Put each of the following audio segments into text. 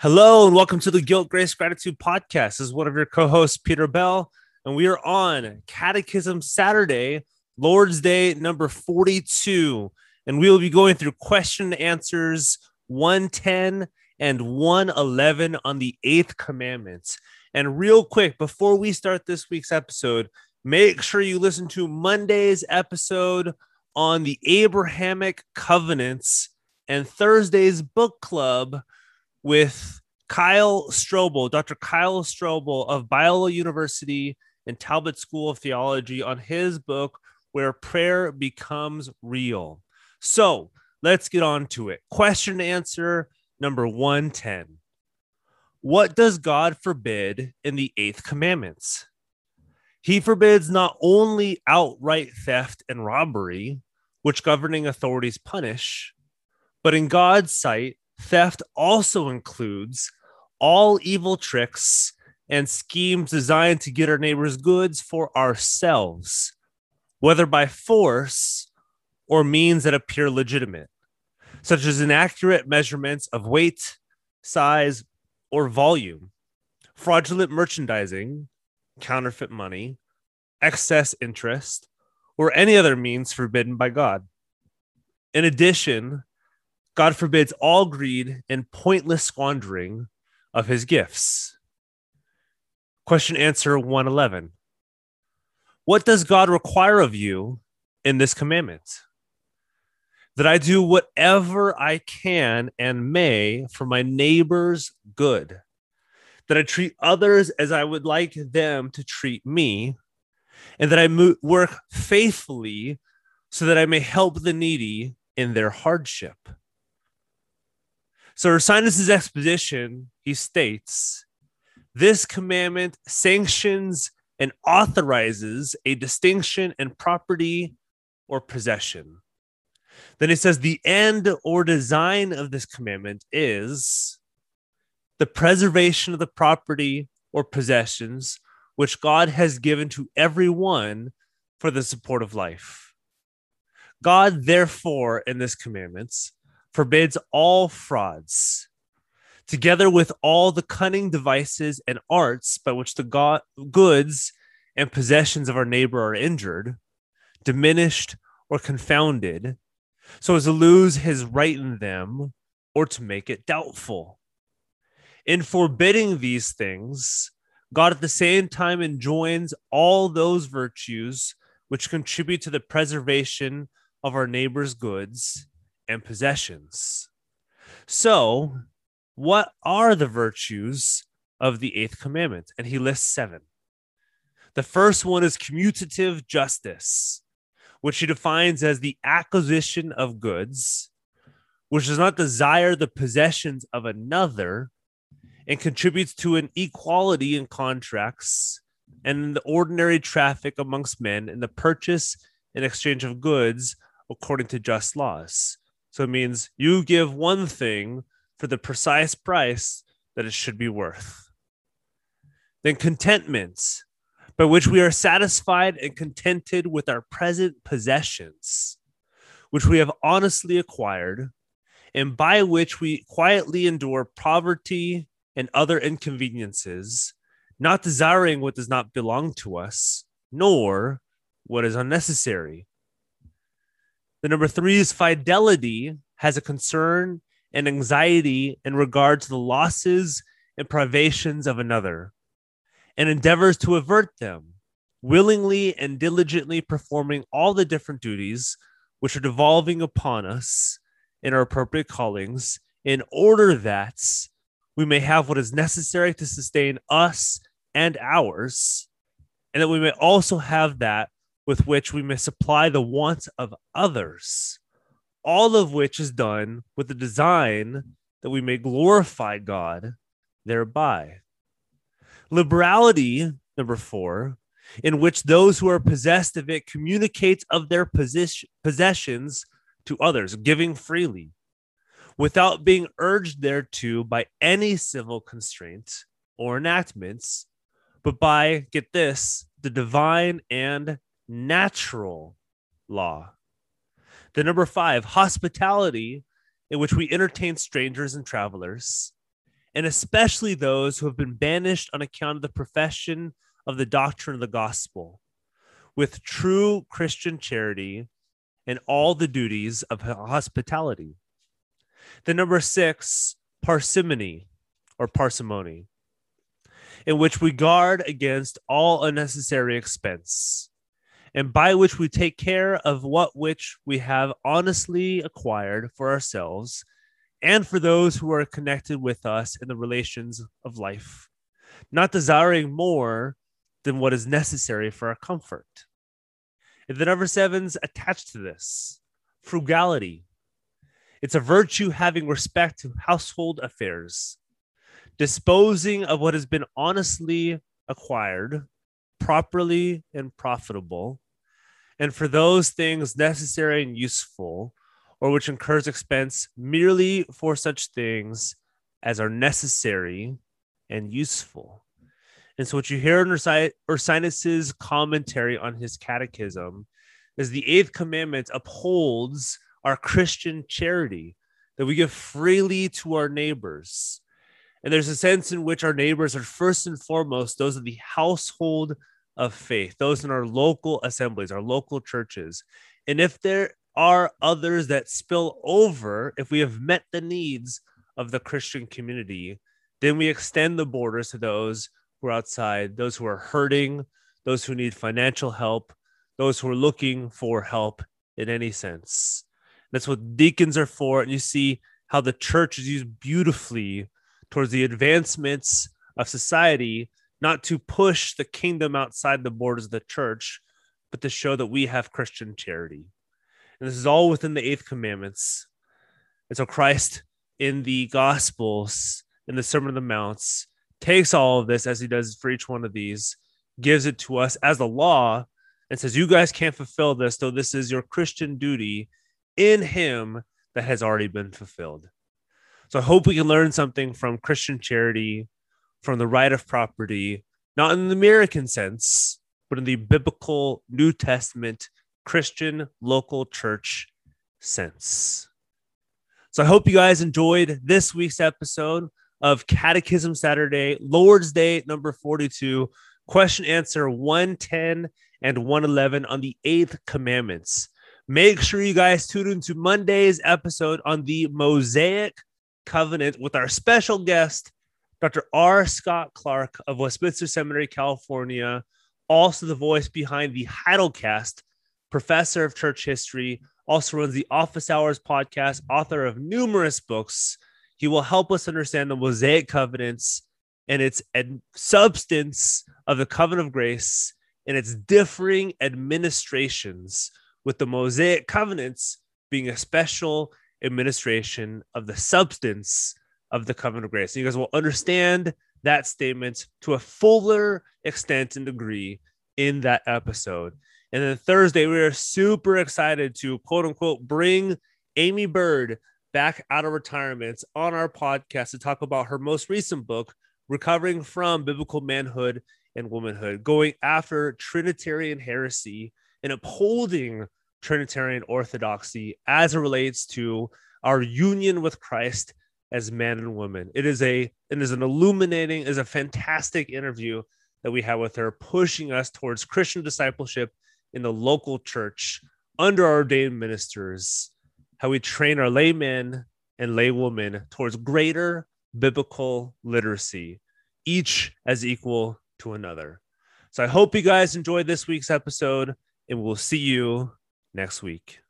Hello and welcome to the Guilt, Grace, Gratitude podcast. This is one of your co-hosts, Peter Bell, and we are on Catechism Saturday, Lord's Day number 42. And we will be going through question and answers 110 and 111 on the eighth commandment. And real quick, before we start this week's episode, make sure you listen to Monday's episode on the Abrahamic covenants and Thursday's book club with Kyle Strobel, Dr. Kyle Strobel of Biola University and Talbot School of Theology on his book, Where Prayer Becomes Real. So let's get on to it. Question and answer number 110 What does God forbid in the eighth commandments? He forbids not only outright theft and robbery, which governing authorities punish, but in God's sight, theft also includes all evil tricks and schemes designed to get our neighbor's goods for ourselves, whether by force or means that appear legitimate, such as inaccurate measurements of weight, size, or volume, fraudulent merchandising, counterfeit money, excess interest, or any other means forbidden by God. In addition, God forbids all greed and pointless squandering of his gifts. Question answer 111 What does God require of you in this commandment? That I do whatever I can and may for my neighbor's good, that I treat others as I would like them to treat me, and that I mo- work faithfully so that I may help the needy in their hardship. So, Ursinus' exposition, he states, this commandment sanctions and authorizes a distinction in property or possession. Then he says the end or design of this commandment is the preservation of the property or possessions which God has given to everyone for the support of life. God, therefore, in this commandments, forbids all frauds, together with all the cunning devices and arts by which the go- goods and possessions of our neighbor are injured, diminished, or confounded, so as to lose his right in them or to make it doubtful. In forbidding these things, God at the same time enjoins all those virtues which contribute to the preservation of our neighbor's goods and possessions. So, what are the virtues of the eighth commandment? And he lists seven. The first one is commutative justice, which he defines as the acquisition of goods, which does not desire the possessions of another and contributes to an equality in contracts and the ordinary traffic amongst men in the purchase and exchange of goods according to just laws. So it means you give one thing for the precise price that it should be worth. Then contentment, by which we are satisfied and contented with our present possessions, which we have honestly acquired, and by which we quietly endure poverty and other inconveniences, not desiring what does not belong to us, nor what is unnecessary the number three is fidelity has a concern and anxiety in regard to the losses and privations of another and endeavors to avert them, willingly and diligently performing all the different duties which are devolving upon us in our appropriate callings, in order that we may have what is necessary to sustain us and ours, and that we may also have that with which we may supply the wants of others, all of which is done with the design that we may glorify God thereby. Liberality, number four, in which those who are possessed of it communicates of their position, possessions to others, giving freely, without being urged thereto by any civil constraint or enactments, but by, get this, the divine and natural law. The number five, hospitality, in which we entertain strangers and travelers. and especially those who have been banished on account of the profession of the doctrine of the gospel, with true Christian charity and all the duties of hospitality. The number six, parsimony or parsimony, in which we guard against all unnecessary expense, and by which we take care of what which we have honestly acquired for ourselves and for those who are connected with us in the relations of life, not desiring more than what is necessary for our comfort. And the number seven's attached to this frugality. It's a virtue having respect to household affairs, disposing of what has been honestly acquired, properly and profitable, and for those things necessary and useful, or which incurs expense merely for such things as are necessary and useful. And so, what you hear in Ursinus's commentary on his catechism is the eighth commandment upholds our Christian charity that we give freely to our neighbors. And there's a sense in which our neighbors are first and foremost those of the household of faith, those in our local assemblies, our local churches. And if there are others that spill over if we have met the needs of the Christian community. Then we extend the borders to those who are outside, those who are hurting, those who need financial help, those who are looking for help in any sense. That's what deacons are for. And you see how the church is used beautifully towards the advancements of society, not to push the kingdom outside the borders of the church, but to show that we have Christian charity. And this is all within the eighth commandments. And so Christ in the Gospels, in the Sermon on the Mounts, takes all of this as he does for each one of these, gives it to us as the law, and says, You guys can't fulfill this, so this is your Christian duty in him that has already been fulfilled. So I hope we can learn something from Christian charity, from the right of property, not in the American sense, but in the biblical New Testament Christian local church sense. So I hope you guys enjoyed this week's episode of Catechism Saturday, Lord's Day number 42, question answer 110 and 111 on the eighth commandments. Make sure you guys tune into Monday's episode on the Mosaic Covenant with our special guest, Dr. R. Scott Clark of Westminster Seminary, California, also the voice behind the Heidelcast professor of church history, also runs the Office Hours podcast, author of numerous books. He will help us understand the Mosaic covenants and its ad- substance of the covenant of grace and its differing administrations, with the Mosaic covenants being a special administration of the substance of the covenant of grace. And you guys will understand that statement to a fuller extent and degree in that episode. And then Thursday, we are super excited to quote unquote bring Aimee Byrd back out of retirement on our podcast to talk about her most recent book, Recovering from Biblical Manhood and Womanhood, going after Trinitarian heresy and upholding Trinitarian orthodoxy as it relates to our union with Christ as man and woman. It is a it is an illuminating, is a fantastic interview that we have with her, pushing us towards Christian discipleship in the local church under our ordained ministers, how we train our laymen and laywomen towards greater biblical literacy, each as equal to another. So I hope you guys enjoyed this week's episode, and we'll see you next week.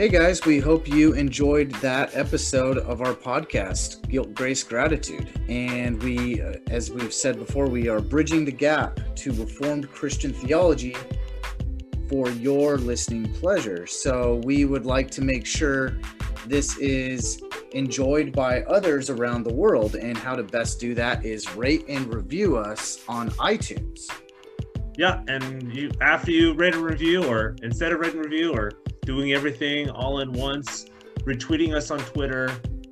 Hey guys, we hope you enjoyed that episode of our podcast, Guilt, Grace, Gratitude. And we, uh, as we've said before, we are bridging the gap to Reformed Christian theology for your listening pleasure. So we would like to make sure this is enjoyed by others around the world. And how to best do that is rate and review us on iTunes. Yeah, and you after you rate a review, or instead of rating review, or doing everything all in once, retweeting us on Twitter,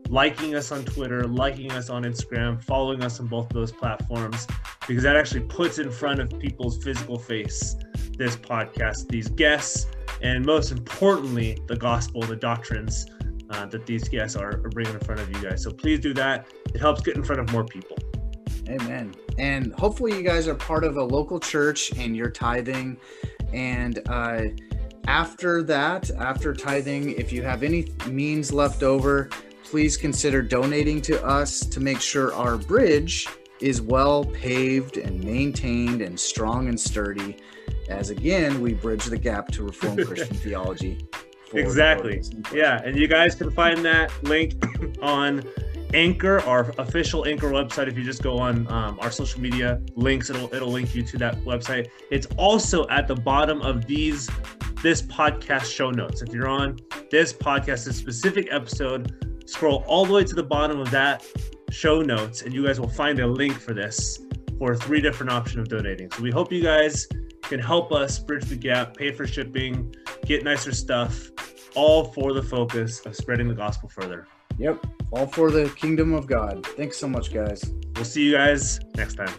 liking us on Twitter, liking us on Instagram, following us on both those platforms, because that actually puts in front of people's physical face this podcast, these guests, and most importantly, the gospel, the doctrines uh, that these guests are, are bringing in front of you guys. So please do that. It helps get in front of more people. Amen. And hopefully, you guys are part of a local church and you're tithing. And uh, after that, after tithing, if you have any means left over, please consider donating to us to make sure our bridge is well paved and maintained and strong and sturdy. As again, we bridge the gap to Reformed Christian theology. Exactly. Yeah. And you guys can find that link on Anchor, our official Anchor website. If you just go on um, our social media links, it'll it'll link you to that website. It's also at the bottom of these this podcast show notes. If you're on this podcast, this specific episode, scroll all the way to the bottom of that show notes, and you guys will find a link for this for three different options of donating. So we hope you guys can help us bridge the gap, pay for shipping, get nicer stuff, all for the focus of spreading the gospel further. Yep. All for the kingdom of God. Thanks so much, guys. We'll see you guys next time.